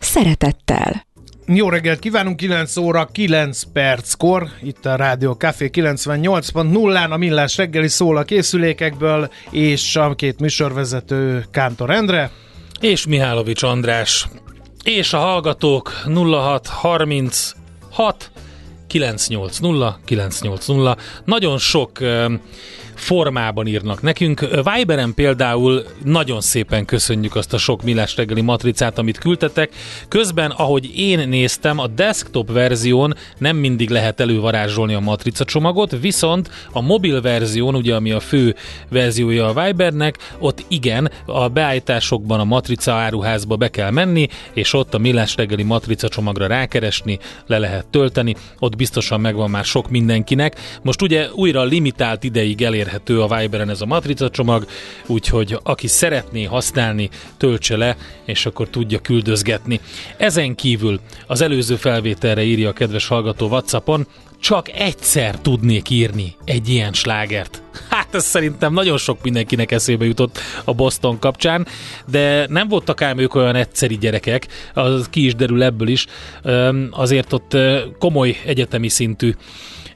szeretettel. Jó reggelt kívánunk, 9 óra 9 perckor, itt a Rádió Café 98.0-án a Millás reggeli szól a készülékekből, és a két műsorvezető Kántor Endre. És Mihálovics András. És a hallgatók 0636 980 980. Nagyon sok formában írnak nekünk. Viberen például nagyon szépen köszönjük azt a sok millás reggeli matricát, amit küldtetek. Közben, ahogy én néztem, a desktop verzión nem mindig lehet elővarázsolni a matrica csomagot, viszont a mobil verzión, ugye ami a fő verziója a Vibernek, ott igen, a beállításokban a matrica áruházba be kell menni, és ott a millás reggeli matrica csomagra rákeresni, le lehet tölteni, ott biztosan megvan már sok mindenkinek. Most ugye újra limitált ideig elér elérhető a Viberen ez a matrica csomag, úgyhogy aki szeretné használni, töltse le, és akkor tudja küldözgetni. Ezen kívül az előző felvételre írja a kedves hallgató Whatsappon, csak egyszer tudnék írni egy ilyen slágert. Hát ez szerintem nagyon sok mindenkinek eszébe jutott a Boston kapcsán, de nem voltak ám ők olyan egyszeri gyerekek, az ki is derül ebből is, azért ott komoly egyetemi szintű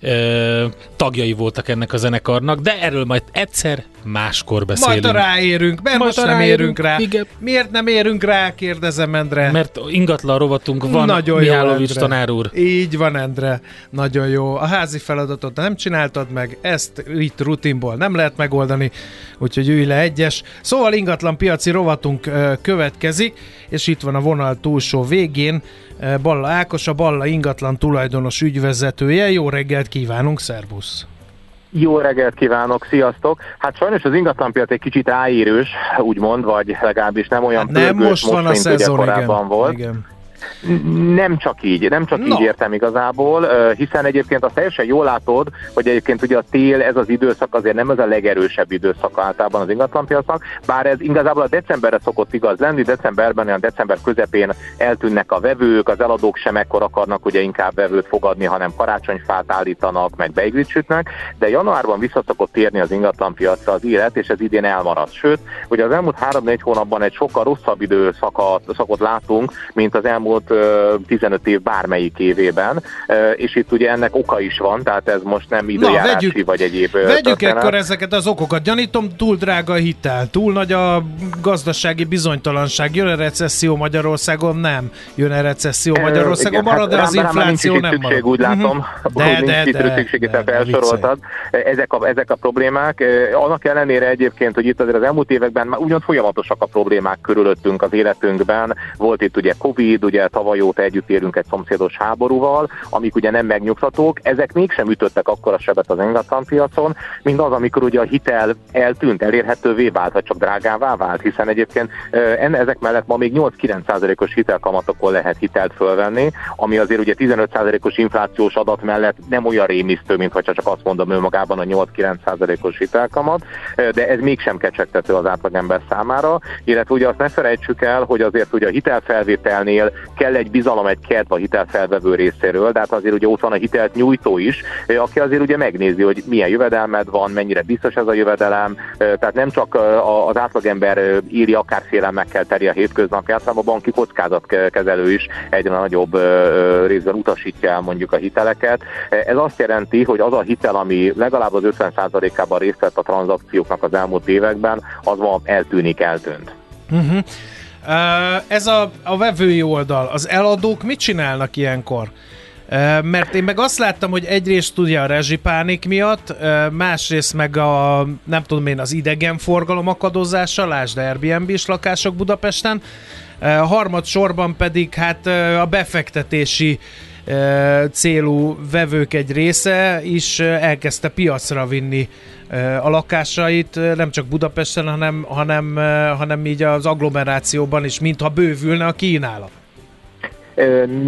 ö, tagjai voltak ennek a zenekarnak, de erről majd egyszer máskor beszélünk. Majd ráérünk, mert majd most nem érünk rá. Igen. Miért nem érünk rá, kérdezem Endre. Mert ingatlan rovatunk van, Nagyon Mihálovics jó, tanár úr. Így van, Endre. Nagyon jó. A házi feladatot nem csináltad meg, ezt itt rutinból nem lehet megoldani, úgyhogy ülj le egyes. Szóval ingatlan piaci rovatunk következik, és itt van a vonal túlsó végén Balla Ákos, a Balla ingatlan tulajdonos ügyvezetője. Jó reggelt kívánunk, szervusz! Jó reggelt kívánok, sziasztok! Hát sajnos az ingatlanpiac egy kicsit áírős, úgymond, vagy legalábbis nem olyan hát nem pörgős, most, van most, a mint szezon, ugye korábban igen, volt. Igen. Nem csak így, nem csak no. így értem igazából, hiszen egyébként azt teljesen jól látod, hogy egyébként ugye a tél, ez az időszak azért nem ez a legerősebb időszak általában az ingatlanpiacnak, bár ez igazából a decemberre szokott igaz lenni, decemberben, olyan december közepén eltűnnek a vevők, az eladók sem ekkor akarnak ugye inkább vevőt fogadni, hanem karácsonyfát állítanak, meg beiglit sütnek, de januárban vissza szokott térni az ingatlanpiacra az élet, és ez idén elmaradt. Sőt, ugye az elmúlt 3-4 hónapban egy sokkal rosszabb időszakot szakot látunk, mint az elmúlt elmúlt 15 év bármelyik évében, és itt ugye ennek oka is van, tehát ez most nem időjárási Na, vegyük, vagy egyéb Vegyük ekkor ezeket az okokat. Gyanítom, túl drága a hitel, túl nagy a gazdasági bizonytalanság. Jön a recesszió Magyarországon? Nem. Jön a recesszió Magyarországon? Marad hát, az infláció? Nem marad. úgy látom. De, de, de, szükség, de, felsoroltad. Ezek a, ezek a problémák. Annak ellenére egyébként, hogy itt azért az elmúlt években már ugyan folyamatosak a problémák körülöttünk az életünkben. Volt itt ugye Covid, ugye tavaly óta együtt érünk egy szomszédos háborúval, amik ugye nem megnyugtatók, ezek mégsem ütöttek akkora sebet az piacon, mint az, amikor ugye a hitel eltűnt, elérhetővé vált, vagy csak drágává vált, hiszen egyébként ezek mellett ma még 8-9%-os hitelkamatokon lehet hitelt fölvenni, ami azért ugye 15%-os inflációs adat mellett nem olyan rémisztő, mint hogyha csak azt mondom önmagában a 8-9%-os hitelkamat, de ez mégsem kecsegtető az átlagember számára, illetve ugye azt ne felejtsük el, hogy azért ugye a hitelfelvételnél kell egy bizalom, egy kedv a hitelfelvevő részéről, de hát azért ugye ott van a hitelt nyújtó is, aki azért ugye megnézi, hogy milyen jövedelmed van, mennyire biztos ez a jövedelem, tehát nem csak az átlagember írja, akár félelmekkel teri a hétköznapját, hanem a banki kockázatkezelő is egyre nagyobb részben utasítja el mondjuk a hiteleket. Ez azt jelenti, hogy az a hitel, ami legalább az 50%-ában részt vett a tranzakcióknak az elmúlt években, az ma eltűnik, eltűnt. Uh-huh. Ez a, a vevői oldal, az eladók mit csinálnak ilyenkor? Mert én meg azt láttam, hogy egyrészt ugye a rezsipánik miatt, másrészt meg a, nem tudom én, az idegenforgalom akadozása, lásd Airbnb-s lakások Budapesten, harmad sorban pedig hát a befektetési célú vevők egy része is elkezdte piacra vinni a lakásait nem csak Budapesten, hanem, hanem, hanem így az agglomerációban is, mintha bővülne a kínálat.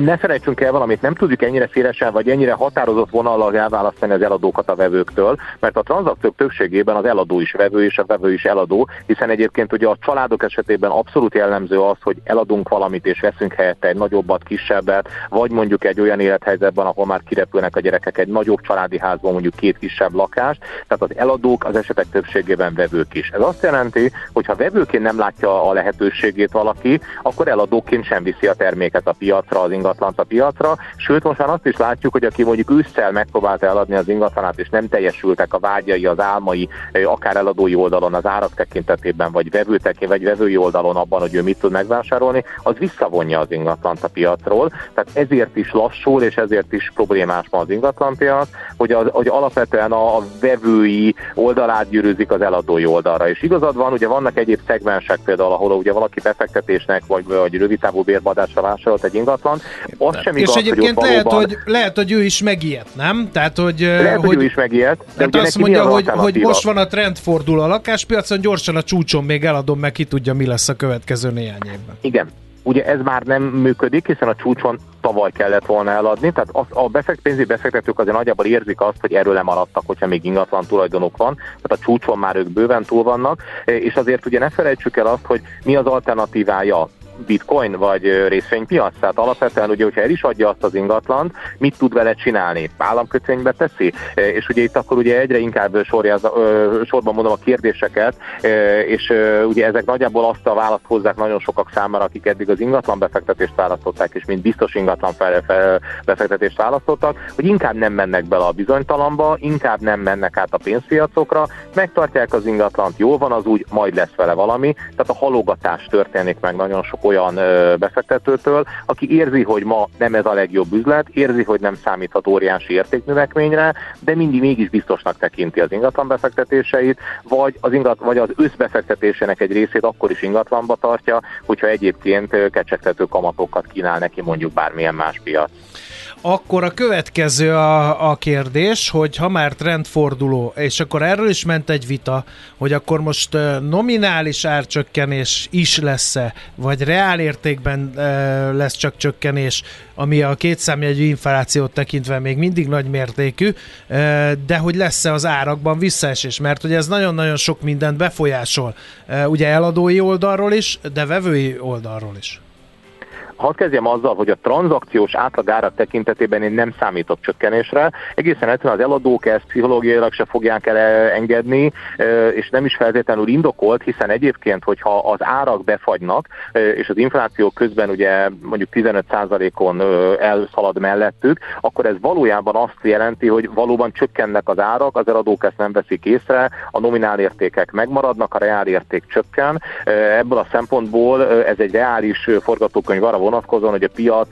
Ne felejtsünk el valamit, nem tudjuk ennyire szélesen vagy ennyire határozott vonallal elválasztani az eladókat a vevőktől, mert a tranzakciók többségében az eladó is vevő és a vevő is eladó, hiszen egyébként ugye a családok esetében abszolút jellemző az, hogy eladunk valamit és veszünk helyette egy nagyobbat, kisebbet, vagy mondjuk egy olyan élethelyzetben, ahol már kirepülnek a gyerekek egy nagyobb családi házban, mondjuk két kisebb lakást, tehát az eladók az esetek többségében vevők is. Ez azt jelenti, hogy ha vevőként nem látja a lehetőségét valaki, akkor eladóként sem viszi a terméket a piacra, az ingatlant a piacra, sőt most már azt is látjuk, hogy aki mondjuk ősszel megpróbálta eladni az ingatlanát, és nem teljesültek a vágyai, az álmai, akár eladói oldalon, az árak tekintetében, vagy vevő vagy vevői oldalon abban, hogy ő mit tud megvásárolni, az visszavonja az ingatlant a piacról. Tehát ezért is lassul, és ezért is problémás ma az ingatlanpiac, hogy, az, hogy alapvetően a vevői oldalát gyűrűzik az eladói oldalra. És igazad van, ugye vannak egyéb szegmensek például, ahol ugye valaki befektetésnek vagy, vagy rövidtávú bérbadásra vásárolt egy ingatlan. Az sem igaz, és egyébként hogy lehet, valóban... hogy, lehet, hogy ő is megijed, nem? Tehát, hogy, lehet, hogy, hogy ő is megijed. De hát azt mondja, hogy, hogy most van a trendfordul a lakáspiacon, gyorsan a csúcson még eladom, meg ki tudja, mi lesz a következő néhány évben. Igen, Ugye ez már nem működik, hiszen a csúcson tavaly kellett volna eladni, tehát az, a befekt, pénzügyi befektetők azért nagyjából érzik azt, hogy erről lemaradtak, hogyha még ingatlan tulajdonok van, tehát a csúcson már ők bőven túl vannak, és azért ugye ne felejtsük el azt, hogy mi az alternatívája bitcoin vagy részvénypiac? Tehát alapvetően ugye, hogyha el is adja azt az ingatlant, mit tud vele csinálni? Államkötvénybe teszi? És ugye itt akkor ugye egyre inkább sorjáz, sorban mondom a kérdéseket, és ugye ezek nagyjából azt a választ hozzák nagyon sokak számára, akik eddig az ingatlan befektetést választották, és mint biztos ingatlan fel, fel, befektetést választottak, hogy inkább nem mennek bele a bizonytalamba, inkább nem mennek át a pénzpiacokra, megtartják az ingatlant, jól van az úgy, majd lesz vele valami, tehát a halogatás történik meg nagyon sok olyan befektetőtől, aki érzi, hogy ma nem ez a legjobb üzlet, érzi, hogy nem számíthat óriási értéknövekményre, de mindig mégis biztosnak tekinti az ingatlan befektetéseit, vagy az, ingat, vagy az összbefektetésének egy részét akkor is ingatlanba tartja, hogyha egyébként kecsegtető kamatokat kínál neki mondjuk bármilyen más piac. Akkor a következő a, a kérdés, hogy ha már trendforduló, és akkor erről is ment egy vita, hogy akkor most nominális árcsökkenés is lesz-e, vagy reál értékben lesz csak csökkenés, ami a kétszámjegyű inflációt tekintve még mindig nagy mértékű, de hogy lesz-e az árakban visszaesés, mert ugye ez nagyon-nagyon sok mindent befolyásol, ugye eladói oldalról is, de vevői oldalról is. Hadd kezdjem azzal, hogy a tranzakciós átlagárak tekintetében én nem számítok csökkenésre. Egészen egyszerűen az eladók ezt pszichológiailag se fogják el engedni, és nem is feltétlenül indokolt, hiszen egyébként, hogyha az árak befagynak, és az infláció közben ugye mondjuk 15%-on elszalad mellettük, akkor ez valójában azt jelenti, hogy valóban csökkennek az árak, az eladók ezt nem veszik észre, a nominál értékek megmaradnak, a reál érték csökken. Ebből a szempontból ez egy reális forgatókönyv arra vonatkozóan, hogy a piac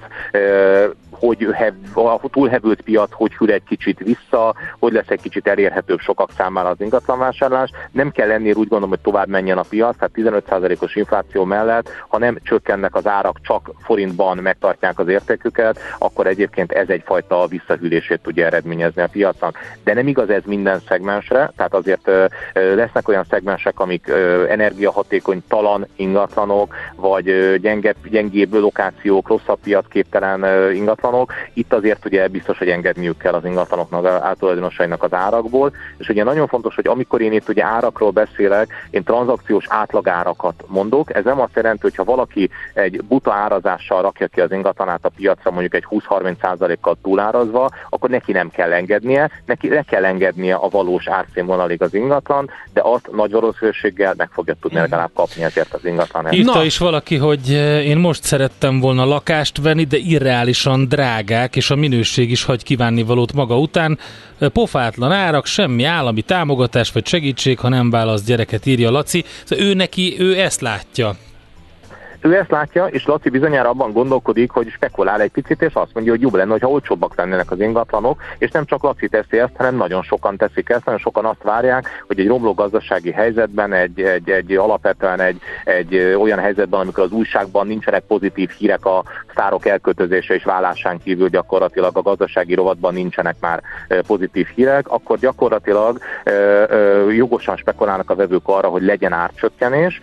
hogy a túlhevült piac hogy hűl egy kicsit vissza, hogy lesz egy kicsit elérhetőbb sokak számára az ingatlanvásárlás. Nem kell ennél úgy gondolom, hogy tovább menjen a piac, tehát 15%-os infláció mellett, ha nem csökkennek az árak, csak forintban megtartják az értéküket, akkor egyébként ez egyfajta visszahűlését tudja eredményezni a piacnak. De nem igaz ez minden szegmensre, tehát azért lesznek olyan szegmensek, amik energiahatékony talan ingatlanok, vagy gyenge, gyengébb lokációk, rosszabb piacképtelen ingatlanok, ingatlanok. Itt azért ugye biztos, hogy engedniük kell az ingatlanoknak, átulajdonosainak az árakból, és ugye nagyon fontos, hogy amikor én itt ugye árakról beszélek, én tranzakciós átlagárakat mondok. Ez nem azt jelenti, hogy ha valaki egy buta árazással rakja ki az ingatlanát a piacra, mondjuk egy 20-30%-kal túlárazva, akkor neki nem kell engednie, neki le kell engednie a valós árszínvonalig az ingatlan, de azt nagy valószínűséggel meg fogja tudni mhm. legalább kapni ezért az ingatlan. Hívta is valaki, hogy eh, én most szerettem volna lakást venni, de irreálisan drágák, és a minőség is hagy kívánni valót maga után. Pofátlan árak, semmi állami támogatás vagy segítség, ha nem választ gyereket, írja Laci. Szóval ő neki, ő ezt látja ő ezt látja, és Laci bizonyára abban gondolkodik, hogy spekulál egy picit, és azt mondja, hogy jobb lenne, hogyha olcsóbbak lennének az ingatlanok, és nem csak Laci teszi ezt, hanem nagyon sokan teszik ezt, nagyon sokan azt várják, hogy egy romló gazdasági helyzetben, egy, egy, egy alapvetően egy, egy olyan helyzetben, amikor az újságban nincsenek pozitív hírek a sztárok elkötözése és vállásán kívül gyakorlatilag a gazdasági rovatban nincsenek már pozitív hírek, akkor gyakorlatilag jogosan spekulálnak a vevők arra, hogy legyen árcsökkenés,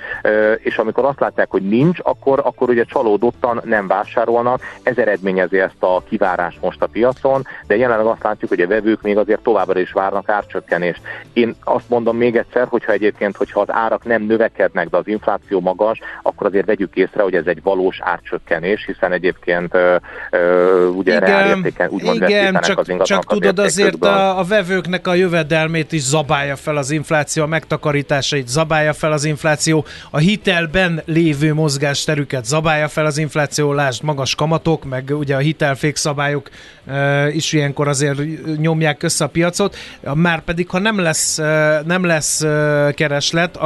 és amikor azt látják, hogy nincs, akkor, akkor ugye csalódottan nem vásárolnak, ez eredményezi ezt a kivárást most a piacon, de jelenleg azt látjuk, hogy a vevők még azért továbbra is várnak árcsökkenést. Én azt mondom még egyszer, hogyha egyébként, hogyha az árak nem növekednek, de az infláció magas, akkor azért vegyük észre, hogy ez egy valós árcsökkenés, hiszen egyébként ö, ö, ugye igen, úgymond igen, csak, az csak tudod azért a, a vevőknek a jövedelmét is zabálja fel az infláció, a megtakarításait zabálja fel az infláció, a hitelben lévő mozgásterüket zabálja fel az infláció, lásd magas kamatok, meg ugye a hitelfék szabályok is ilyenkor azért nyomják össze a piacot, már pedig ha nem lesz, nem lesz kereslet,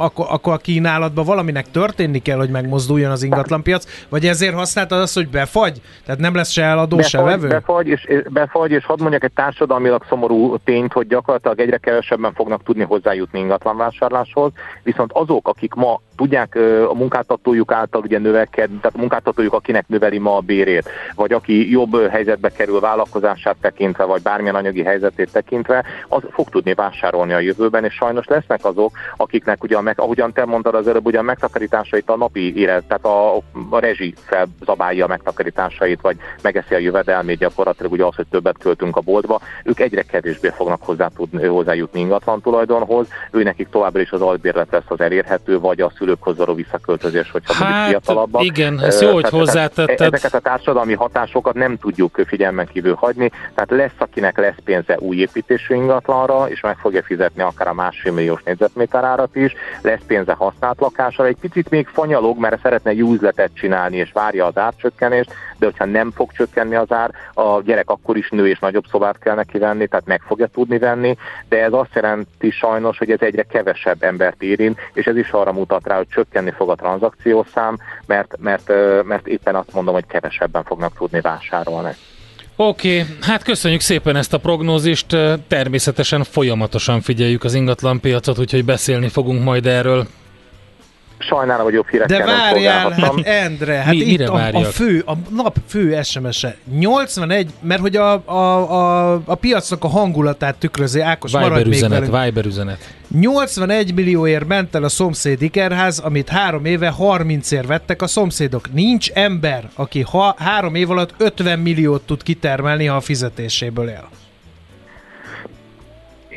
akkor, akkor a kínálatban valaminek történni kell, hogy megmozduljon az ingatlanpiac, vagy ezért használtad azt, hogy befagy? Tehát nem lesz se eladó, befagy, se vevő? Befagy, és, befagy, és hadd mondjak egy társadalmilag szomorú tényt, hogy gyakorlatilag egyre kevesebben fognak tudni hozzájutni ingatlanvásárláshoz, viszont azok, akik ma tudják a munkáltatójuk által ugye növekedni, tehát a munkáltatójuk, akinek növeli ma a bérét, vagy aki jobb helyzetbe kerül vállalkozását tekintve, vagy bármilyen anyagi helyzetét tekintve, az fog tudni vásárolni a jövőben, és sajnos lesznek azok, akiknek ugye, meg, ahogyan te mondtad az előbb, ugye a megtakarításait a napi élet, tehát a, a rezsi felzabálja a megtakarításait, vagy megeszi a jövedelmét gyakorlatilag ugye az, hogy többet költünk a boltba, ők egyre kevésbé fognak hozzá tudni, hozzájutni ingatlan tulajdonhoz, ő nekik továbbra is az albérlet lesz az elérhető, vagy a szülőkhoz való visszaköltözés, hogyha hát, mondjuk fiatalabbak. Igen, ez jó, hogy hozzátetted. Ezeket a társadalmi hatásokat nem tudjuk figyelmen kívül hagyni, tehát lesz, akinek lesz pénze új építésű ingatlanra, és meg fogja fizetni akár a másfél milliós négyzetméter árat is, lesz pénze használt lakásra, egy picit még fanyalog, mert szeretne egy üzletet csinálni, és várja az árcsökkenést, de hogyha nem fog csökkenni az ár, a gyerek akkor is nő, és nagyobb szobát kell neki venni, tehát meg fogja tudni venni, de ez azt jelenti sajnos, hogy ez egyre kevesebb embert érint, és ez is arra mutat rá, hogy csökkenni fog a tranzakciószám, mert, mert, mert éppen azt mondom, hogy kevesebben fognak tudni vásárolni. Oké, hát köszönjük szépen ezt a prognózist. Természetesen folyamatosan figyeljük az ingatlanpiacot, úgyhogy beszélni fogunk majd erről. Sajnálom, hogy jobb hírekkel De várjál, hát Endre, hát Mi, itt a, a, fő, a nap fő SMS-e 81, mert hogy a, a, a, a piacnak a hangulatát tükrözi, Ákos Viber marad üzenet, még velünk. Viber üzenet. 81 millióért ment el a szomszéd ikerház, amit három éve 30 ér vettek a szomszédok. Nincs ember, aki ha, három év alatt 50 milliót tud kitermelni, ha a fizetéséből él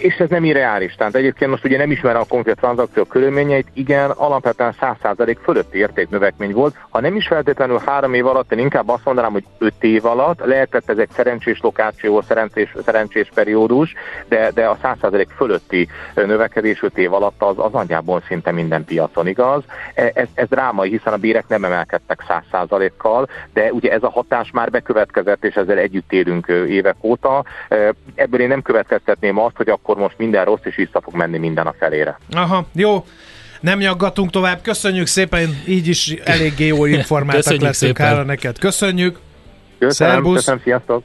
és ez nem irreális. Tehát egyébként most ugye nem ismer a konkrét tranzakció körülményeit, igen, alapvetően 100% fölötti értéknövekmény volt. Ha nem is feltétlenül három év alatt, én inkább azt mondanám, hogy öt év alatt, lehetett ez egy szerencsés lokáció, szerencsés, szerencsés periódus, de, de a 100% fölötti növekedés öt év alatt az, az nagyjából szinte minden piacon igaz. E, ez, ez drámai, hiszen a bérek nem emelkedtek 100%-kal, de ugye ez a hatás már bekövetkezett, és ezzel együtt élünk évek óta. Ebből én nem következtetném azt, hogy akkor akkor most minden rossz, és vissza fog menni minden a felére. Aha, jó. Nem nyaggatunk tovább. Köszönjük szépen, így is eléggé jó informáltak leszünk. Hála neked. Köszönjük. Köszönöm, Szerbusz. köszönöm, sziasztok.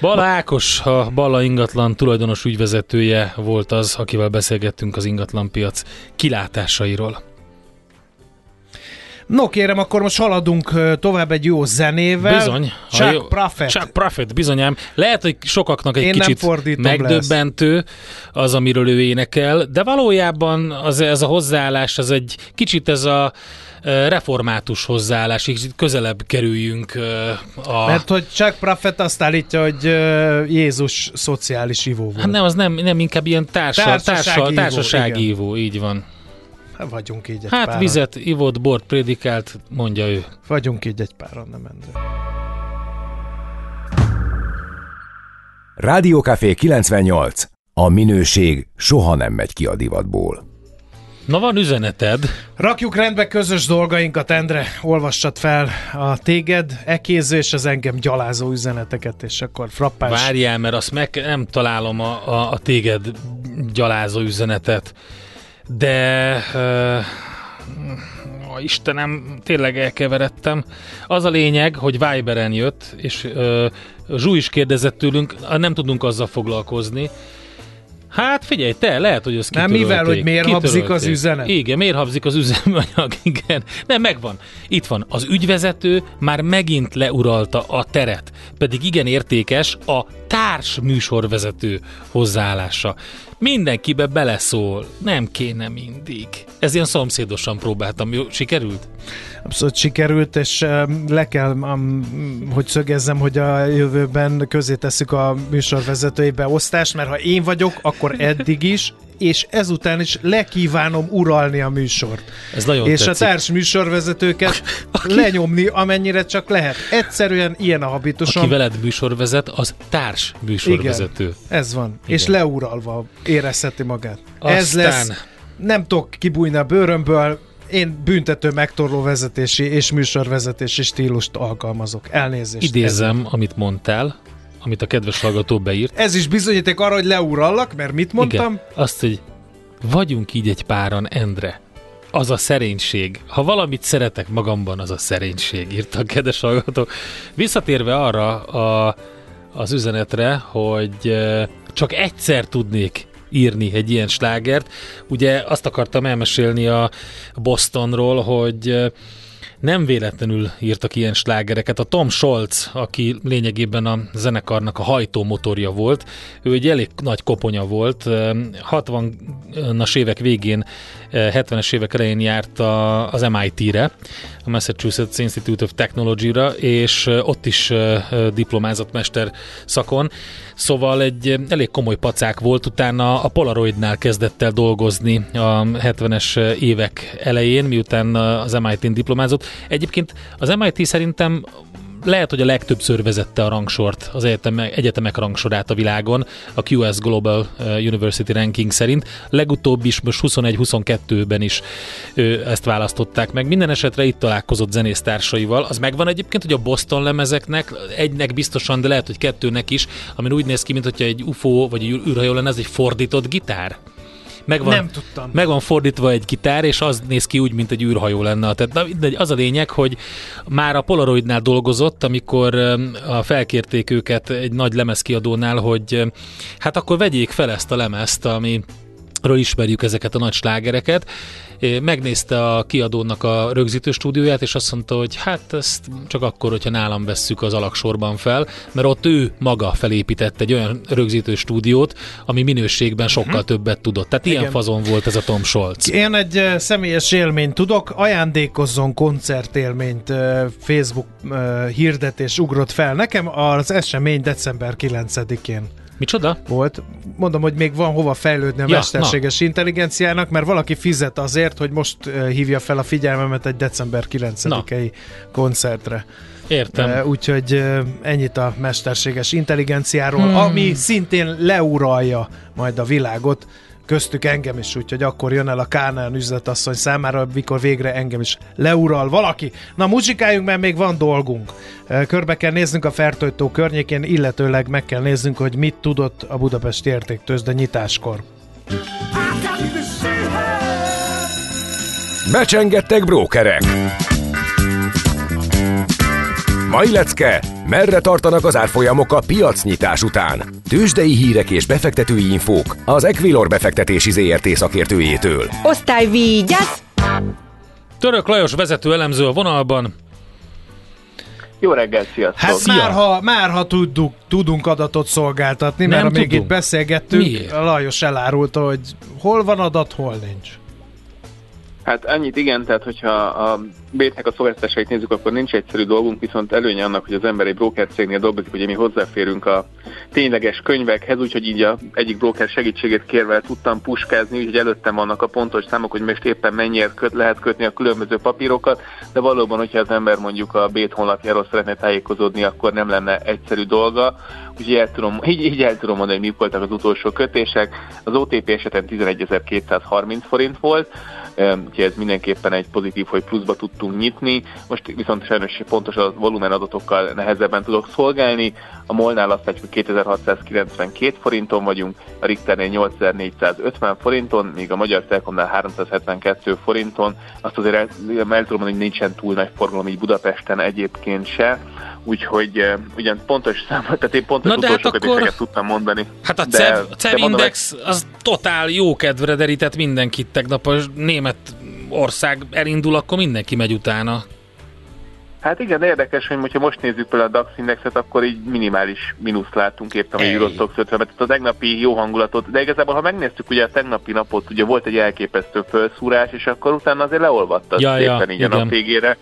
Bala Ákos, a Bala ingatlan tulajdonos ügyvezetője volt az, akivel beszélgettünk az ingatlanpiac kilátásairól. No kérem, akkor most haladunk tovább egy jó zenével. Bizony. Chuck jó, Prophet. Chuck Prophet, bizonyám. Lehet, hogy sokaknak egy Én kicsit megdöbbentő lesz. az, amiről ő énekel, de valójában az, ez a hozzáállás, az egy kicsit ez a református hozzáállás, így közelebb kerüljünk a... Mert hogy Chuck Prophet azt állítja, hogy Jézus szociális ivó volt. Hát nem, az nem, nem inkább ilyen társa, társaság, társaság ívó, így van. Hát vagyunk így egy Hát páran. vizet ivott, bort prédikált, mondja ő. Vagyunk így egy páran, nem Endre. Rádiókafé 98. A minőség soha nem megy ki a divatból. Na van üzeneted. Rakjuk rendbe közös dolgainkat, Endre. Olvassad fel a téged ekéző és az engem gyalázó üzeneteket, és akkor frappás. Várjál, mert azt meg nem találom a, a, a téged gyalázó üzenetet de uh, Istenem, tényleg elkeveredtem. Az a lényeg, hogy Viberen jött, és uh, Zsú is kérdezett tőlünk, nem tudunk azzal foglalkozni. Hát figyelj, te, lehet, hogy ez Nem, mivel, hogy miért habzik az üzenet? Igen, miért habzik az üzemanyag, igen. Nem, megvan. Itt van. Az ügyvezető már megint leuralta a teret. Pedig igen értékes a társ műsorvezető hozzáállása. Mindenkibe beleszól. Nem kéne mindig. Ez ilyen szomszédosan próbáltam. Jó, sikerült? Abszolút sikerült, és le kell, hogy szögezzem, hogy a jövőben közé tesszük a műsorvezetői beosztást, mert ha én vagyok, akkor eddig is, és ezután is lekívánom uralni a műsort. Ez nagyon és tetszik. a társ műsorvezetőket lenyomni, amennyire csak lehet. Egyszerűen ilyen a habitusom. Aki veled műsorvezet, az társ műsorvezető. Igen, ez van. Igen. És leuralva érezheti magát. Aztán... Ez lesz. Nem tudok kibújni a bőrömből, én büntető megtorló vezetési és műsorvezetési stílust alkalmazok. Elnézést. Idézem, amit mondtál, amit a kedves hallgató beírt. Ez is bizonyíték arra, hogy leurallak, mert mit mondtam? Igen, azt, hogy vagyunk így egy páran, Endre. Az a szerénység. Ha valamit szeretek magamban, az a szerénység, írta a kedves hallgató. Visszatérve arra a, az üzenetre, hogy eh, csak egyszer tudnék írni egy ilyen slágert. Ugye azt akartam elmesélni a Bostonról, hogy nem véletlenül írtak ilyen slágereket. A Tom Scholz, aki lényegében a zenekarnak a hajtómotorja volt, ő egy elég nagy koponya volt. 60-as évek végén, 70-es évek elején járt a, az MIT-re, a Massachusetts Institute of Technology-ra, és ott is diplomázott mester szakon. Szóval egy elég komoly pacák volt, utána a Polaroidnál kezdett el dolgozni a 70-es évek elején, miután az MIT-n diplomázott. Egyébként az MIT szerintem lehet, hogy a legtöbbször vezette a rangsort, az egyetemek, egyetemek rangsorát a világon, a QS Global University Ranking szerint. Legutóbb is, most 21-22-ben is ezt választották meg. Minden esetre itt találkozott zenésztársaival. Az megvan egyébként, hogy a Boston lemezeknek, egynek biztosan, de lehet, hogy kettőnek is, amin úgy néz ki, mint hogyha egy UFO vagy egy űrhajó lenne, ez egy fordított gitár. Megvan, Nem tudtam. Megvan fordítva egy gitár, és az néz ki úgy, mint egy űrhajó lenne. Tehát az a lényeg, hogy már a Polaroidnál dolgozott, amikor a felkérték őket egy nagy lemezkiadónál, hogy hát akkor vegyék fel ezt a lemezt, ami ről ismerjük ezeket a nagy slágereket. Megnézte a kiadónak a rögzítő stúdióját, és azt mondta, hogy hát ezt csak akkor, hogyha nálam vesszük az alaksorban fel, mert ott ő maga felépített egy olyan rögzítő stúdiót, ami minőségben sokkal uh-huh. többet tudott. Tehát Igen. ilyen fazon volt ez a Tom Scholz. Én egy személyes élményt tudok, ajándékozzon koncertélményt Facebook hirdetés ugrott fel nekem az esemény december 9-én. Micsoda? Volt. Mondom, hogy még van hova fejlődni a ja, mesterséges na. intelligenciának, mert valaki fizet azért, hogy most hívja fel a figyelmemet egy december 9-i koncertre. Értem. Uh, úgyhogy uh, ennyit a mesterséges intelligenciáról, hmm. ami szintén leuralja majd a világot, köztük engem is, úgyhogy akkor jön el a Kánán üzletasszony számára, mikor végre engem is leural valaki. Na, muzsikáljunk, mert még van dolgunk. Körbe kell néznünk a Fertojtó környékén, illetőleg meg kell néznünk, hogy mit tudott a Budapesti Értéktőzde nyitáskor. Becsengettek brókerek! Mai lecke, merre tartanak az árfolyamok a piacnyitás után? Tőzsdei hírek és befektetői infók az Equilor befektetési ZRT szakértőjétől. Osztály vigyázz! Török Lajos vezető elemző a vonalban. Jó reggelt, sziasztok! Hát már ha, már ha tudunk, tudunk adatot szolgáltatni, Nem mert még tudunk. itt beszélgettünk, Miért? Lajos elárulta, hogy hol van adat, hol nincs. Hát annyit igen, tehát hogyha a Bétnek a szolgáltatásait nézzük, akkor nincs egyszerű dolgunk, viszont előnye annak, hogy az ember egy broker cégnél dolgozik, hogy mi hozzáférünk a tényleges könyvekhez, úgyhogy így a egyik broker segítségét kérve tudtam puskázni, úgyhogy előttem vannak a pontos számok, hogy most éppen mennyire köt, lehet kötni a különböző papírokat, de valóban, hogyha az ember mondjuk a Bét honlapjáról szeretne tájékozódni, akkor nem lenne egyszerű dolga. Úgyhogy el tudom, így, így el tudom mondani, hogy mik voltak az utolsó kötések. Az OTP esetén 11.230 forint volt, úgyhogy ez mindenképpen egy pozitív, hogy pluszba tudtunk nyitni. Most viszont sajnos pontos a volumen adatokkal nehezebben tudok szolgálni. A Molnál azt látjuk, hogy 2692 forinton vagyunk, a Richternél 8450 forinton, míg a Magyar Telekomnál 372 forinton. Azt azért el, el tudom mondani, hogy nincsen túl nagy forgalom így Budapesten egyébként se úgyhogy uh, ugyan pontos számot, tehát én pontos Na utolsó hát akkor... tudtam mondani. Hát a CEV, CEV index mondom, az totál jó kedvre derített mindenkit tegnap, a német ország elindul, akkor mindenki megy utána. Hát igen, de érdekes, hogy ha most nézzük például a DAX indexet, akkor így minimális mínuszt látunk éppen a Eurostox 50 mert a tegnapi jó hangulatot, de igazából ha megnéztük ugye a tegnapi napot, ugye volt egy elképesztő felszúrás, és akkor utána azért leolvadt ja, szépen ja, így igen. a nap végére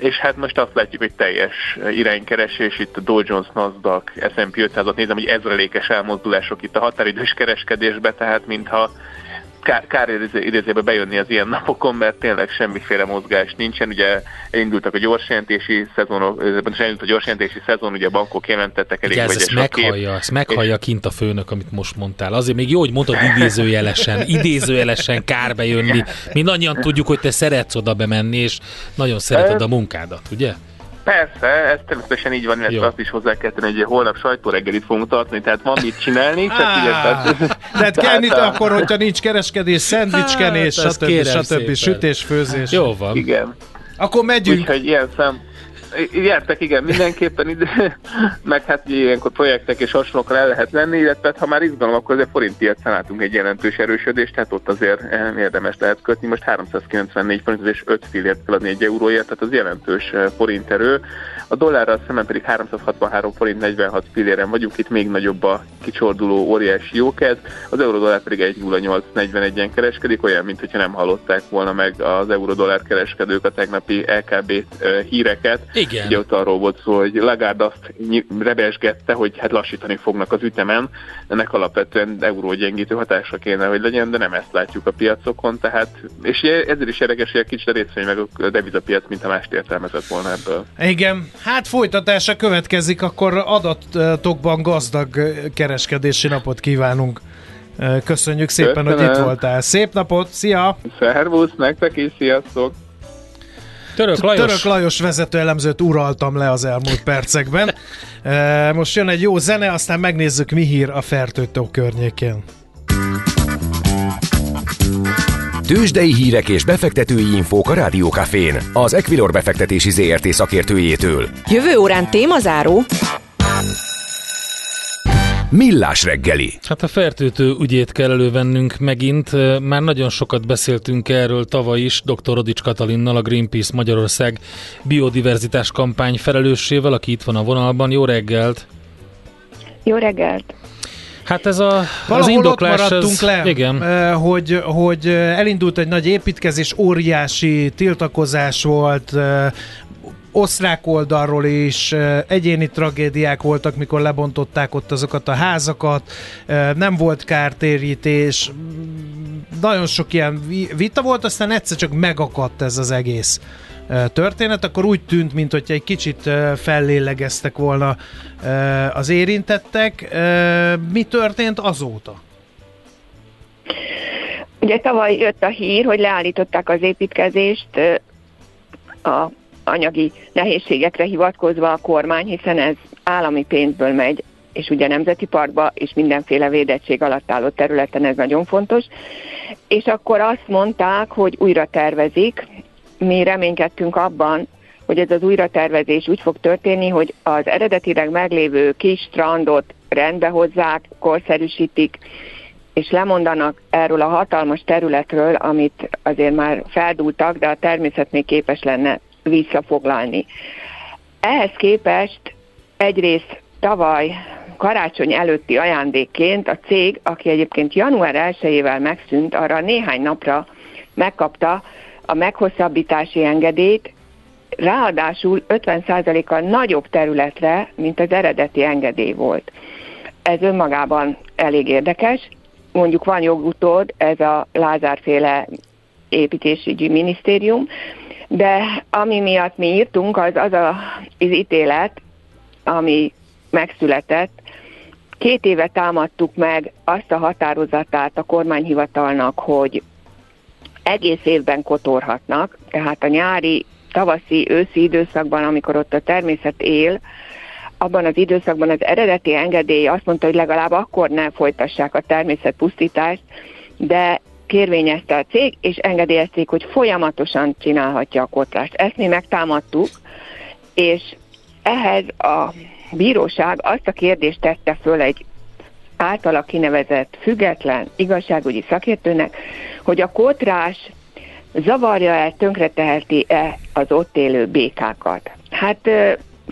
és hát most azt látjuk, hogy teljes iránykeresés, itt a Dow Jones, Nasdaq, S&P 500-at nézem, hogy ezrelékes elmozdulások itt a határidős kereskedésbe, tehát mintha kár, kár idézébe bejönni az ilyen napokon, mert tényleg semmiféle mozgás nincsen. Ugye elindultak a gyorsjelentési szezonok, elindult a gyorsjelentési szezon, ugye a bankok jelentettek elég vegyes ezt meghallja, ezt meghallja és... kint a főnök, amit most mondtál. Azért még jó, hogy mondod idézőjelesen, idézőjelesen kár bejönni. Mindannyian tudjuk, hogy te szeretsz oda bemenni, és nagyon szereted a munkádat, ugye? Persze, ez természetesen így van, illetve Jó. azt is hozzá kell tenni, hogy holnap sajtóreggelit fogunk tartani, tehát van mit csinálni. Csak ah, ugye, tehát, tehát kell itt akkor, hogyha nincs kereskedés, szendvicskenés, hát, stb. stb. stb. sütés, főzés. Jó van. Igen. Akkor megyünk. Úgyhogy ilyen szem, Gyertek, igen, mindenképpen ide, meg hát ilyenkor projektek és hasonlókra el lehet venni, illetve ha már izgalom, akkor azért forint piacán látunk egy jelentős erősödést, tehát ott azért eh, érdemes lehet kötni. Most 394 forint és 5 fillért kell adni egy euróért, tehát az jelentős eh, forint erő. A dollárral szemben pedig 363 forint 46 filléren vagyunk, itt még nagyobb a kicsorduló óriási jókez, az euró-dollár pedig 1,0841-en kereskedik, olyan, mintha nem hallották volna meg az euró-dollár kereskedők a tegnapi LKB eh, híreket. Igen. Ugye ott arról volt szó, hogy Lagarde azt rebesgette, hogy hát lassítani fognak az ütemen, ennek alapvetően eurógyengítő hatása kéne, hogy legyen, de nem ezt látjuk a piacokon, tehát, és ezért is érdekes, hogy egy kicsit a részvény meg a devizapiac, mint a mást értelmezett volna ebből. Igen, hát folytatása következik, akkor adatokban gazdag kereskedési napot kívánunk. Köszönjük szépen, Köszönöm. hogy itt voltál. Szép napot, szia! Szervusz, nektek is, sziasztok! Török Lajos. Török Lajos vezető elemzőt uraltam le az elmúlt percekben. Most jön egy jó zene, aztán megnézzük mi hír a fertőtó környékén. Tőzsdei hírek és befektetői infók a Rádiókafén, az Equilor befektetési ZRT szakértőjétől. Jövő órán témazáró. Millás reggeli. Hát a fertőtő ügyét kell elővennünk megint. Már nagyon sokat beszéltünk erről tavaly is dr. Rodics Katalinnal, a Greenpeace Magyarország biodiverzitás kampány felelőssével, aki itt van a vonalban. Jó reggelt! Jó reggelt! Hát ez a, az indoklás, ott maradtunk ez, le, igen. Hogy, hogy elindult egy nagy építkezés, óriási tiltakozás volt, osztrák oldalról is egyéni tragédiák voltak, mikor lebontották ott azokat a házakat, nem volt kártérítés, nagyon sok ilyen vita volt, aztán egyszer csak megakadt ez az egész történet, akkor úgy tűnt, mint hogy egy kicsit fellélegeztek volna az érintettek. Mi történt azóta? Ugye tavaly jött a hír, hogy leállították az építkezést a anyagi nehézségekre hivatkozva a kormány, hiszen ez állami pénzből megy, és ugye nemzeti parkba és mindenféle védettség alatt álló területen ez nagyon fontos. És akkor azt mondták, hogy újra tervezik. Mi reménykedtünk abban, hogy ez az újratervezés úgy fog történni, hogy az eredetileg meglévő kis strandot rendbe hozzák, korszerűsítik, és lemondanak erről a hatalmas területről, amit azért már feldúltak, de a természet még képes lenne visszafoglalni. Ehhez képest egyrészt tavaly karácsony előtti ajándékként a cég, aki egyébként január 1-ével megszűnt, arra néhány napra megkapta a meghosszabbítási engedélyt, ráadásul 50%-kal nagyobb területre, mint az eredeti engedély volt. Ez önmagában elég érdekes. Mondjuk van jogutód, ez a Lázárféle építésügyi minisztérium, de ami miatt mi írtunk, az az a, az ítélet, ami megszületett. Két éve támadtuk meg azt a határozatát a kormányhivatalnak, hogy egész évben kotorhatnak, tehát a nyári, tavaszi, őszi időszakban, amikor ott a természet él, abban az időszakban az eredeti engedély azt mondta, hogy legalább akkor ne folytassák a természet pusztítást, de kérvényezte a cég, és engedélyezték, hogy folyamatosan csinálhatja a kotrást. Ezt mi megtámadtuk, és ehhez a bíróság azt a kérdést tette föl egy általa kinevezett független igazságügyi szakértőnek, hogy a kotrás zavarja-e, tönkreteheti-e az ott élő békákat. Hát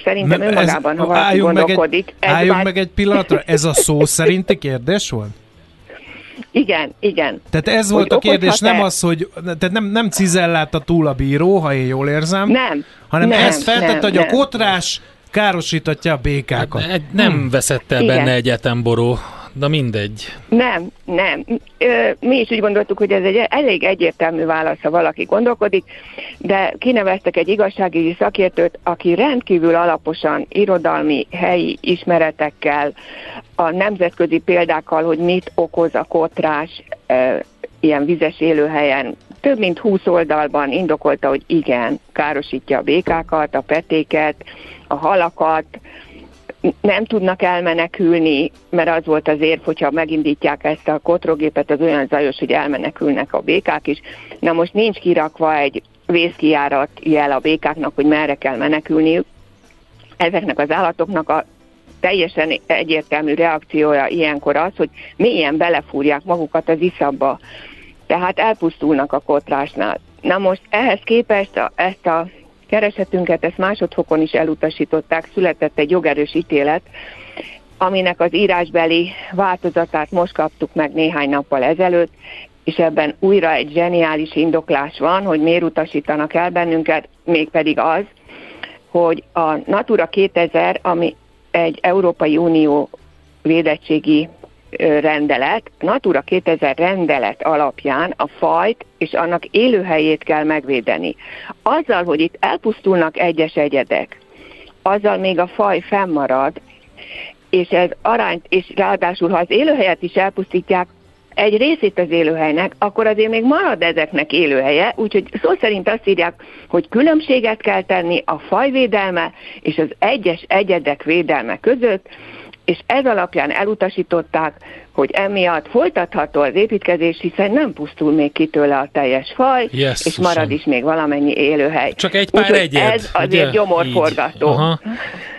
szerintem Nem, önmagában, ez, ha valaki gondolkodik... Meg egy, álljunk bár... meg egy pillanatra, ez a szó szerinti kérdés volt? Igen, igen. Tehát ez volt a kérdés, nem az, hogy tehát nem, nem cizellálta túl a bíró, ha én jól érzem, nem, hanem nem, ezt feltette, hogy nem. a kotrás károsítatja a békákat. Hát, nem hmm. veszett el benne egyetemboró Na mindegy. Nem, nem. Mi is úgy gondoltuk, hogy ez egy elég egyértelmű válasz, ha valaki gondolkodik, de kineveztek egy igazságügyi szakértőt, aki rendkívül alaposan irodalmi, helyi ismeretekkel, a nemzetközi példákkal, hogy mit okoz a kotrás ilyen vizes élőhelyen, több mint 20 oldalban indokolta, hogy igen, károsítja a békákat, a petéket, a halakat, nem tudnak elmenekülni, mert az volt az érv, hogyha megindítják ezt a kotrogépet, az olyan zajos, hogy elmenekülnek a békák is. Na most nincs kirakva egy vészkijárat jel a békáknak, hogy merre kell menekülniük. Ezeknek az állatoknak a teljesen egyértelmű reakciója ilyenkor az, hogy mélyen belefúrják magukat az iszabba. Tehát elpusztulnak a kotrásnál. Na most ehhez képest a, ezt a keresetünket, ezt másodfokon is elutasították, született egy jogerős ítélet, aminek az írásbeli változatát most kaptuk meg néhány nappal ezelőtt, és ebben újra egy zseniális indoklás van, hogy miért utasítanak el bennünket, mégpedig az, hogy a Natura 2000, ami egy Európai Unió védettségi rendelet, Natura 2000 rendelet alapján a fajt és annak élőhelyét kell megvédeni. Azzal, hogy itt elpusztulnak egyes egyedek, azzal még a faj fennmarad, és ez arányt, és ráadásul, ha az élőhelyet is elpusztítják, egy részét az élőhelynek, akkor azért még marad ezeknek élőhelye, úgyhogy szó szerint azt írják, hogy különbséget kell tenni a fajvédelme és az egyes egyedek védelme között, és ez alapján elutasították, hogy emiatt folytatható az építkezés, hiszen nem pusztul még ki tőle a teljes faj, yes, és marad is még valamennyi élőhely. Csak egy pár Úgyhogy egyed. Ez azért ugye? gyomorforgató. Aha.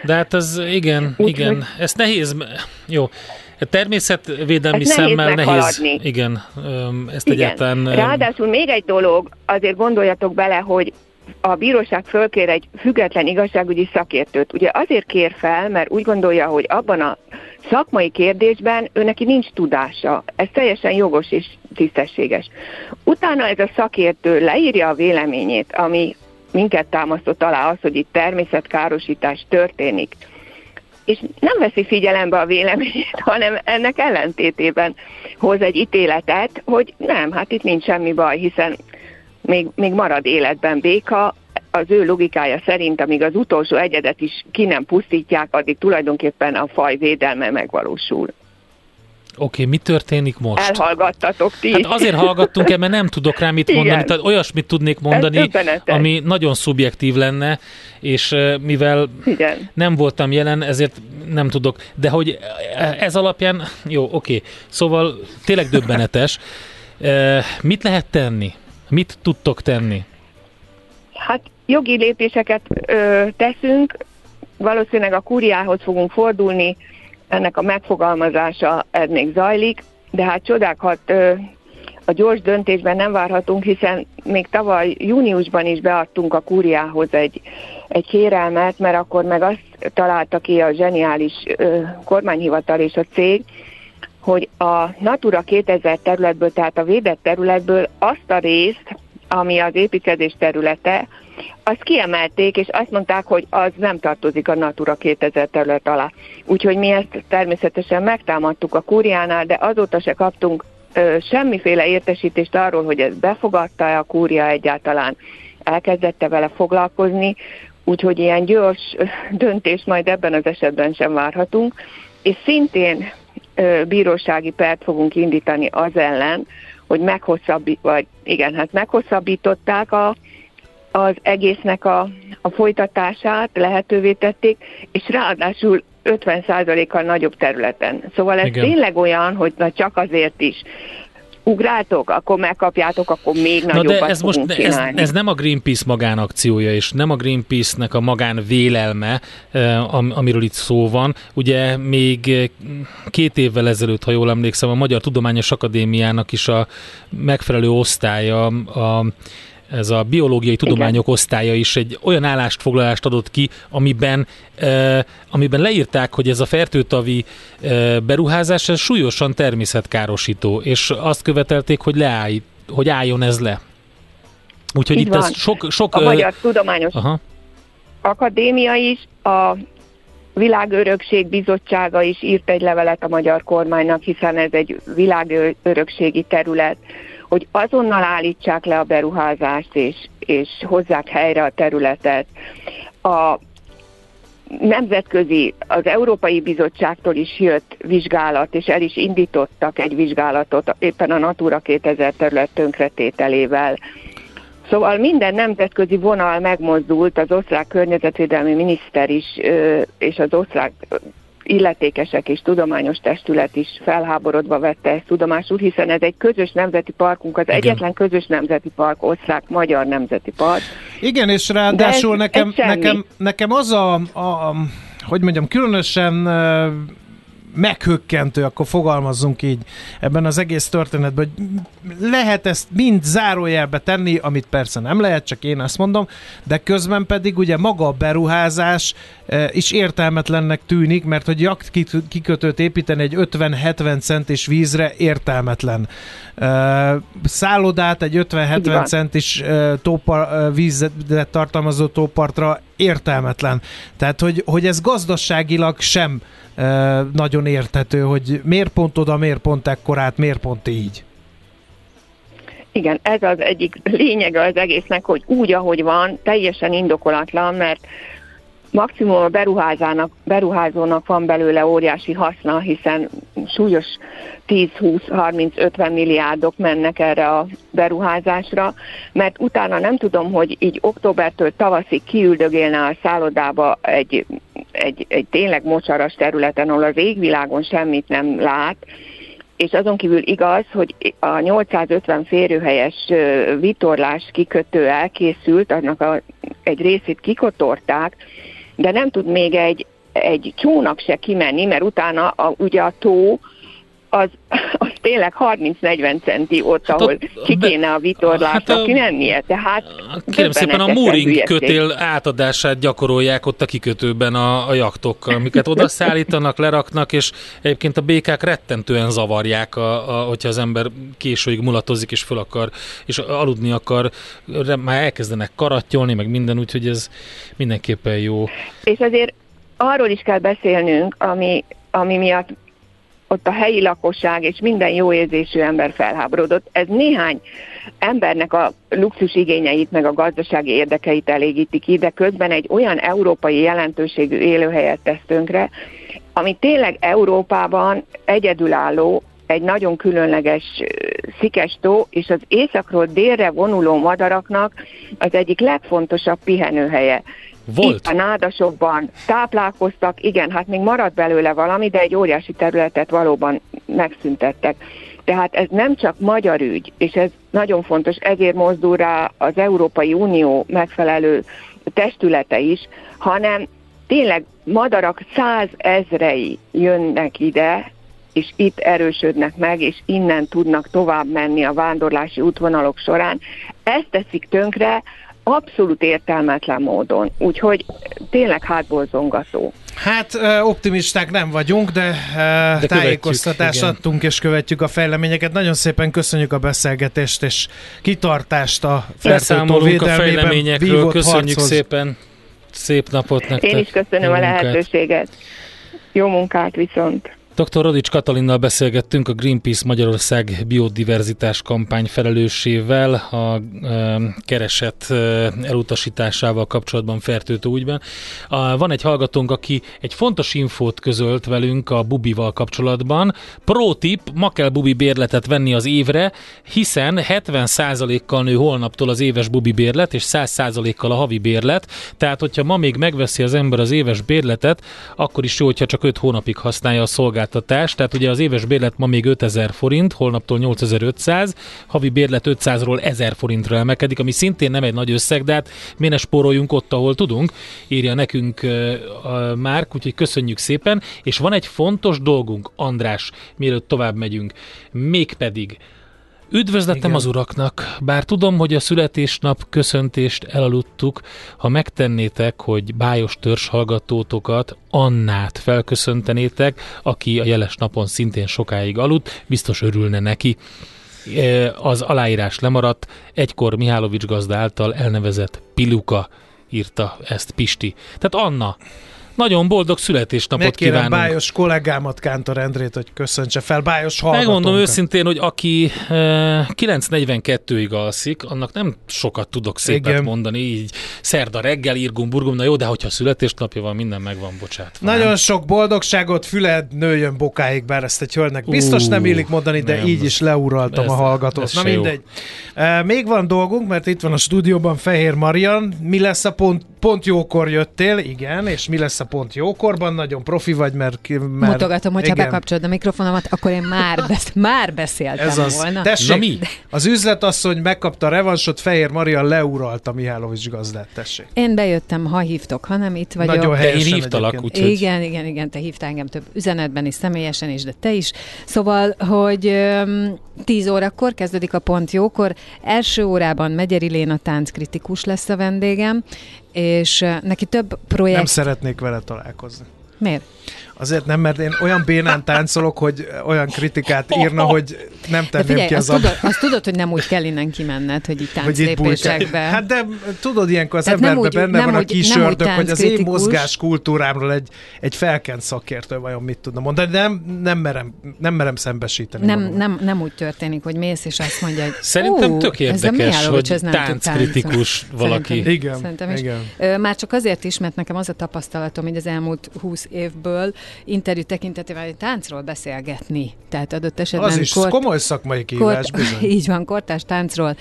De hát ez igen, Úgy, igen. Hogy... Ez nehéz, jó. Természetvédelmi ezt szemmel nehéz, nehéz igen, ezt igen. egyáltalán... Ráadásul még egy dolog, azért gondoljatok bele, hogy a bíróság fölkér egy független igazságügyi szakértőt. Ugye azért kér fel, mert úgy gondolja, hogy abban a szakmai kérdésben ő neki nincs tudása. Ez teljesen jogos és tisztességes. Utána ez a szakértő leírja a véleményét, ami minket támasztott alá az, hogy itt természetkárosítás történik. És nem veszi figyelembe a véleményét, hanem ennek ellentétében hoz egy ítéletet, hogy nem, hát itt nincs semmi baj, hiszen még, még marad életben béka, az ő logikája szerint, amíg az utolsó egyedet is ki nem pusztítják, addig tulajdonképpen a faj védelme megvalósul. Oké, okay, mi történik most? Elhallgattatok ti. Hát azért hallgattunk el, mert nem tudok rá mit mondani. Igen. Tehát olyasmit tudnék mondani, ami nagyon szubjektív lenne, és mivel Igen. nem voltam jelen, ezért nem tudok. De hogy ez alapján, jó, oké. Okay. Szóval tényleg döbbenetes. Mit lehet tenni? Mit tudtok tenni? Hát jogi lépéseket ö, teszünk, valószínűleg a kúriához fogunk fordulni, ennek a megfogalmazása még zajlik, de hát csodákat ö, a gyors döntésben nem várhatunk, hiszen még tavaly júniusban is beadtunk a kúriához egy, egy kérelmet, mert akkor meg azt találta ki a zseniális ö, kormányhivatal és a cég, hogy a Natura 2000 területből, tehát a védett területből azt a részt, ami az építkezés területe, azt kiemelték, és azt mondták, hogy az nem tartozik a Natura 2000 terület alá. Úgyhogy mi ezt természetesen megtámadtuk a kúriánál, de azóta se kaptunk ö, semmiféle értesítést arról, hogy ez befogadta-e a kúria egyáltalán, elkezdette vele foglalkozni, úgyhogy ilyen gyors döntést majd ebben az esetben sem várhatunk. És szintén bírósági pert fogunk indítani az ellen, hogy meghosszabbít, vagy igen, hát meghosszabbították a, az egésznek a, a folytatását, lehetővé tették, és ráadásul 50%-kal nagyobb területen. Szóval ez Igen. tényleg olyan, hogy na csak azért is ugráltok, akkor megkapjátok, akkor még Na nagyobbat de ez most ez, ez nem a Greenpeace magánakciója, és nem a Greenpeace-nek a magán vélelme, eh, amiről itt szó van. Ugye még eh, két évvel ezelőtt, ha jól emlékszem, a Magyar Tudományos Akadémiának is a megfelelő osztálya a ez a biológiai tudományok Igen. osztálya is egy olyan állásfoglalást adott ki, amiben, e, amiben leírták, hogy ez a fertőtavi e, beruházás ez súlyosan természetkárosító, és azt követelték, hogy leállj, hogy álljon ez le. Úgyhogy Így itt van. ez sok... sok a Magyar Tudományos aha. Akadémia is, a Világörökség Bizottsága is írt egy levelet a magyar kormánynak, hiszen ez egy világörökségi terület hogy azonnal állítsák le a beruházást, és, és hozzák helyre a területet. A nemzetközi, az Európai Bizottságtól is jött vizsgálat, és el is indítottak egy vizsgálatot éppen a Natura 2000 terület tönkretételével. Szóval minden nemzetközi vonal megmozdult, az osztrák környezetvédelmi miniszter is, és az osztrák illetékesek és tudományos testület is felháborodva vette ezt tudomásul, hiszen ez egy közös nemzeti parkunk, az Igen. egyetlen közös nemzeti park, osztrák-magyar nemzeti park. Igen, és ráadásul ez, nekem, ez nekem, nekem az a, a, hogy mondjam, különösen meghökkentő, akkor fogalmazzunk így ebben az egész történetben, hogy lehet ezt mind zárójelbe tenni, amit persze nem lehet, csak én ezt mondom, de közben pedig ugye maga a beruházás e, is értelmetlennek tűnik, mert hogy jakt kikötőt építeni egy 50-70 centis vízre értelmetlen. E, szállodát egy 50-70 centis e, tópar, vízet tartalmazó tópartra értelmetlen. Tehát, hogy, hogy ez gazdaságilag sem nagyon érthető, hogy miért pont oda, miért pont ekkorát, miért pont így. Igen, ez az egyik lényege az egésznek, hogy úgy, ahogy van, teljesen indokolatlan, mert maximum a beruházának, beruházónak van belőle óriási haszna, hiszen súlyos 10-20-30-50 milliárdok mennek erre a beruházásra, mert utána nem tudom, hogy így októbertől tavaszig kiüldögélne a szállodába egy, egy, egy tényleg mocsaras területen, ahol az égvilágon semmit nem lát, és azon kívül igaz, hogy a 850 férőhelyes vitorlás kikötő elkészült, annak a, egy részét kikotorták, de nem tud még egy, egy csónak se kimenni, mert utána a, ugye a tó az, az tényleg 30-40 centi ott, hát ahol ott, ki kéne a vitorlásra hát kimennie. Tehát kérem szépen a mooring kötél átadását gyakorolják ott a kikötőben a, a jaktokkal, amiket oda szállítanak, leraknak, és egyébként a békák rettentően zavarják, a, a, hogyha az ember későig mulatozik, és föl akar, és aludni akar, már elkezdenek karattyolni, meg minden, úgyhogy ez mindenképpen jó. És azért arról is kell beszélnünk, ami, ami miatt ott a helyi lakosság és minden jó érzésű ember felháborodott. Ez néhány embernek a luxus igényeit meg a gazdasági érdekeit elégíti ki, de közben egy olyan európai jelentőségű élőhelyet tesz tönkre, ami tényleg Európában egyedülálló, egy nagyon különleges szikestó, és az északról délre vonuló madaraknak az egyik legfontosabb pihenőhelye. Volt. Itt a nádasokban táplálkoztak, igen, hát még maradt belőle valami, de egy óriási területet valóban megszüntettek. Tehát ez nem csak magyar ügy, és ez nagyon fontos, ezért mozdul rá az Európai Unió megfelelő testülete is, hanem tényleg madarak százezrei jönnek ide, és itt erősödnek meg, és innen tudnak tovább menni a vándorlási útvonalok során. Ezt teszik tönkre abszolút értelmetlen módon. Úgyhogy tényleg hátból zongató. Hát optimisták nem vagyunk, de, de tájékoztatást adtunk és követjük a fejleményeket. Nagyon szépen köszönjük a beszélgetést és kitartást a fertőtó védelmében. a fejleményekről, köszönjük harchoz. szépen. Szép napot nektek. Én is köszönöm a lehetőséget. Jó munkát viszont. Dr. Rodics Katalinnal beszélgettünk a Greenpeace Magyarország biodiverzitás kampány felelősével a keresett e, elutasításával kapcsolatban fertőtő ügyben. A, van egy hallgatónk, aki egy fontos infót közölt velünk a Bubival kapcsolatban. Pro tip, ma kell Bubi bérletet venni az évre, hiszen 70%-kal nő holnaptól az éves Bubi bérlet, és 100%-kal a havi bérlet. Tehát, hogyha ma még megveszi az ember az éves bérletet, akkor is jó, hogyha csak 5 hónapig használja a szolgáltatást. Tehát ugye az éves bérlet ma még 5000 forint, holnaptól 8500, havi bérlet 500-ról 1000 forintra emelkedik, ami szintén nem egy nagy összeg, de hát miért ne spóroljunk ott, ahol tudunk, írja nekünk uh, a Márk, úgyhogy köszönjük szépen. És van egy fontos dolgunk, András, mielőtt tovább megyünk, mégpedig Üdvözletem Igen. az uraknak, bár tudom, hogy a születésnap köszöntést elaludtuk, ha megtennétek, hogy bájos törzs hallgatótokat, Annát felköszöntenétek, aki a jeles napon szintén sokáig aludt, biztos örülne neki. E, az aláírás lemaradt, egykor Mihálovics gazda által elnevezett Piluka írta ezt Pisti. Tehát Anna, nagyon boldog születésnapot Megkérem kívánunk. Bájos kollégámat, Kántor Endrét, hogy köszöntse fel Bájos hallgatónkat. Megmondom őszintén, hogy aki e, 9.42-ig alszik, annak nem sokat tudok szépet Igen. mondani, így szerda reggel, írgum, burgum, na jó, de hogyha születésnapja van, minden megvan, bocsát. Nagyon nem? sok boldogságot, füled nőjön bokáig, bár ezt egy hölgynek biztos uh, nem illik mondani, de nem, így is leuraltam ez, a hallgatót. Na mindegy. Uh, még van dolgunk, mert itt van a stúdióban Fehér Marian. Mi lesz a pont, pont jókor jöttél, igen, és mi lesz a pont jókorban, nagyon profi vagy, mert... mert Mutogatom, hogyha igen. bekapcsolod a mikrofonomat, akkor én már, besz- már beszéltem Ez az. volna. Tessék, Na mi? az üzletasszony megkapta a revansot, Fehér Maria leuralta Mihálovics gazdát, tessék. Én bejöttem, ha hívtok, ha nem itt vagyok. Nagyon De én hívtalak, úgyhogy... Igen, igen, igen, te hívtál engem több üzenetben is, személyesen is, de te is. Szóval, hogy um, 10 órakor kezdődik a pont jókor, első órában Megyeri Léna tánckritikus lesz a vendégem, és neki több projekt... Nem szeretnék vele találkozni. Miért? Azért nem, mert én olyan bénán táncolok, hogy olyan kritikát írna, hogy nem tenném figyelj, ki az azt, tudod, azt tudod, hogy nem úgy kell innen kimenned, hogy itt tánclépésekbe. Hát de tudod, ilyenkor az Tehát emberben úgy, benne van a kis ördög, hogy az én mozgás kultúrámról egy, egy felkent szakértő vajon mit tudna mondani, de nem, nem, merem, nem merem szembesíteni. Nem, nem, nem úgy történik, hogy mész és azt mondja, hogy Szerintem tök érdekes, hogy tánckritikus valaki. Szerintem, igen, Szerintem is. igen. Már csak azért is, mert nekem az a tapasztalatom, hogy az elmúlt 20 évből interjú tekintetében hogy táncról beszélgetni. Tehát adott esetben... Az is kort, komoly szakmai kihívás, kort, bizony. Így van, kortás táncról,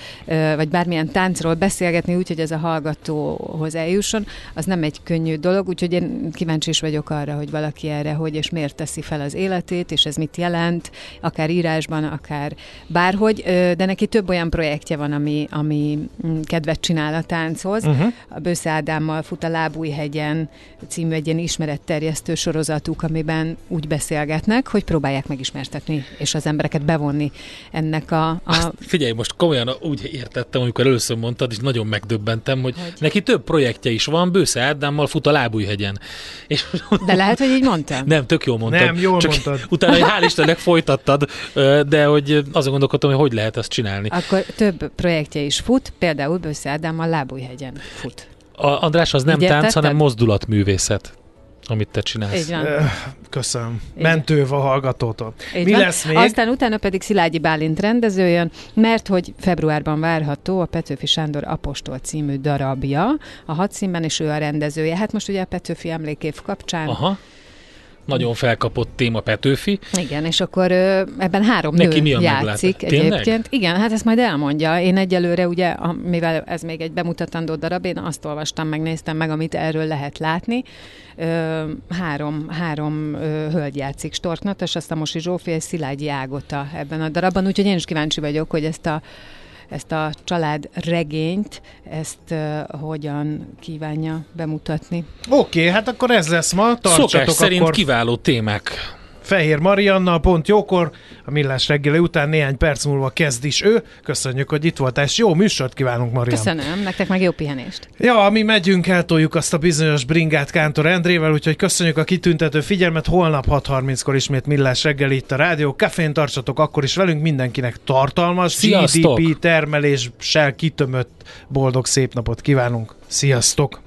vagy bármilyen táncról beszélgetni úgy, hogy ez a hallgatóhoz eljusson, az nem egy könnyű dolog, úgyhogy én kíváncsi is vagyok arra, hogy valaki erre hogy és miért teszi fel az életét, és ez mit jelent, akár írásban, akár bárhogy, de neki több olyan projektje van, ami, ami mm, kedvet csinál a tánchoz. Uh-huh. A Bősze Ádámmal fut a Lábújhegyen című egy ilyen ismeretterjesztő sorozatuk, amiben úgy beszélgetnek, hogy próbálják megismertetni, és az embereket bevonni ennek a... a... Azt figyelj, most komolyan úgy értettem, amikor először mondtad, és nagyon megdöbbentem, hogy, hogy? neki több projektje is van, Bősze Ádámmal fut a Lábújhegyen. És... De lehet, hogy így mondtam. Nem, tök jól mondtad. Nem, jól Csak mondtad. Utána, hogy hál' Istennek folytattad, de hogy azon gondolkodtam, hogy hogy lehet ezt csinálni. Akkor több projektje is fut, például Bősze Ádámmal Lábújhegyen fut. A András, az nem Ugye tánc, hanem mozdulatművészet amit te csinálsz. Így van. Köszönöm. Így Mentőv a hallgatótól. Így Mi van. lesz még? Aztán utána pedig Szilágyi Bálint rendező jön, mert hogy februárban várható a Petőfi Sándor Apostol című darabja a hadszínben, és ő a rendezője. Hát most ugye a Petőfi emlékév kapcsán Aha. Nagyon felkapott téma Petőfi. Igen, és akkor ö, ebben három Neki nő mi a játszik egyébként. Igen, hát ezt majd elmondja. Én egyelőre ugye, a, mivel ez még egy bemutatandó darab, én azt olvastam, megnéztem meg, amit erről lehet látni. Ö, három, három ö, hölgy játszik Storknat, és aztán Mosi Zsófi és Szilágyi Ágota ebben a darabban, úgyhogy én is kíváncsi vagyok, hogy ezt a ezt a család regényt, ezt uh, hogyan kívánja bemutatni. Oké, okay, hát akkor ez lesz ma. Tartsatok Szokás szerint akkor kiváló témák. Fehér Marianna, pont jókor, a millás reggeli után néhány perc múlva kezd is ő. Köszönjük, hogy itt voltál, és jó műsort kívánunk, Marian. Köszönöm, nektek meg jó pihenést. Ja, mi megyünk, eltoljuk azt a bizonyos bringát Kántor Endrével, úgyhogy köszönjük a kitüntető figyelmet. Holnap 6.30-kor ismét millás reggeli itt a rádió. Kafén tartsatok akkor is velünk, mindenkinek tartalmas, Sziasztok! GDP termeléssel kitömött boldog szép napot kívánunk. Sziasztok!